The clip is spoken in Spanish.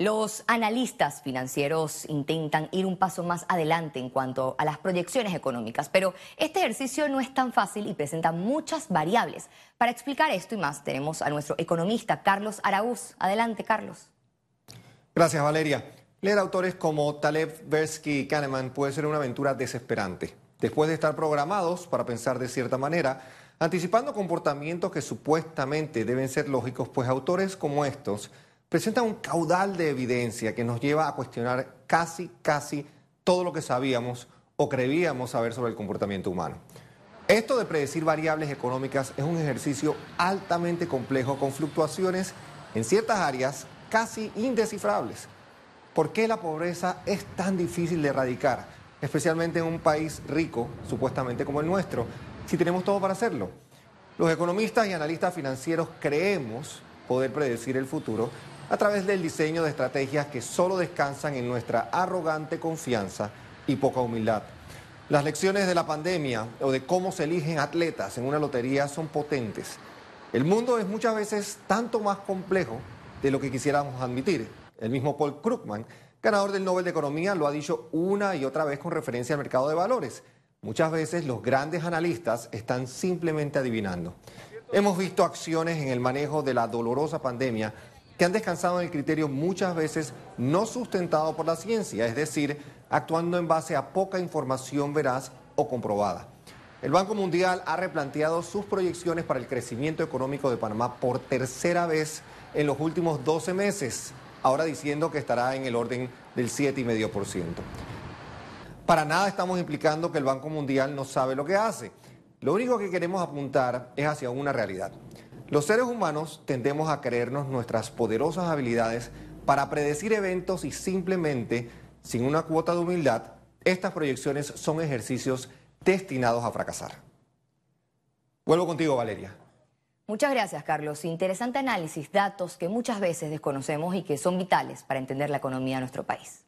Los analistas financieros intentan ir un paso más adelante en cuanto a las proyecciones económicas, pero este ejercicio no es tan fácil y presenta muchas variables. Para explicar esto y más, tenemos a nuestro economista Carlos Araúz. Adelante, Carlos. Gracias, Valeria. Leer autores como Taleb, Versky y Kahneman puede ser una aventura desesperante. Después de estar programados para pensar de cierta manera, anticipando comportamientos que supuestamente deben ser lógicos, pues autores como estos presenta un caudal de evidencia que nos lleva a cuestionar casi, casi todo lo que sabíamos o creíamos saber sobre el comportamiento humano. Esto de predecir variables económicas es un ejercicio altamente complejo con fluctuaciones en ciertas áreas casi indescifrables. ¿Por qué la pobreza es tan difícil de erradicar, especialmente en un país rico, supuestamente como el nuestro, si tenemos todo para hacerlo? Los economistas y analistas financieros creemos poder predecir el futuro a través del diseño de estrategias que solo descansan en nuestra arrogante confianza y poca humildad. Las lecciones de la pandemia o de cómo se eligen atletas en una lotería son potentes. El mundo es muchas veces tanto más complejo de lo que quisiéramos admitir. El mismo Paul Krugman, ganador del Nobel de Economía, lo ha dicho una y otra vez con referencia al mercado de valores. Muchas veces los grandes analistas están simplemente adivinando. Hemos visto acciones en el manejo de la dolorosa pandemia que han descansado en el criterio muchas veces no sustentado por la ciencia, es decir, actuando en base a poca información veraz o comprobada. El Banco Mundial ha replanteado sus proyecciones para el crecimiento económico de Panamá por tercera vez en los últimos 12 meses, ahora diciendo que estará en el orden del 7,5%. Para nada estamos implicando que el Banco Mundial no sabe lo que hace. Lo único que queremos apuntar es hacia una realidad. Los seres humanos tendemos a creernos nuestras poderosas habilidades para predecir eventos y simplemente, sin una cuota de humildad, estas proyecciones son ejercicios destinados a fracasar. Vuelvo contigo, Valeria. Muchas gracias, Carlos. Interesante análisis, datos que muchas veces desconocemos y que son vitales para entender la economía de nuestro país.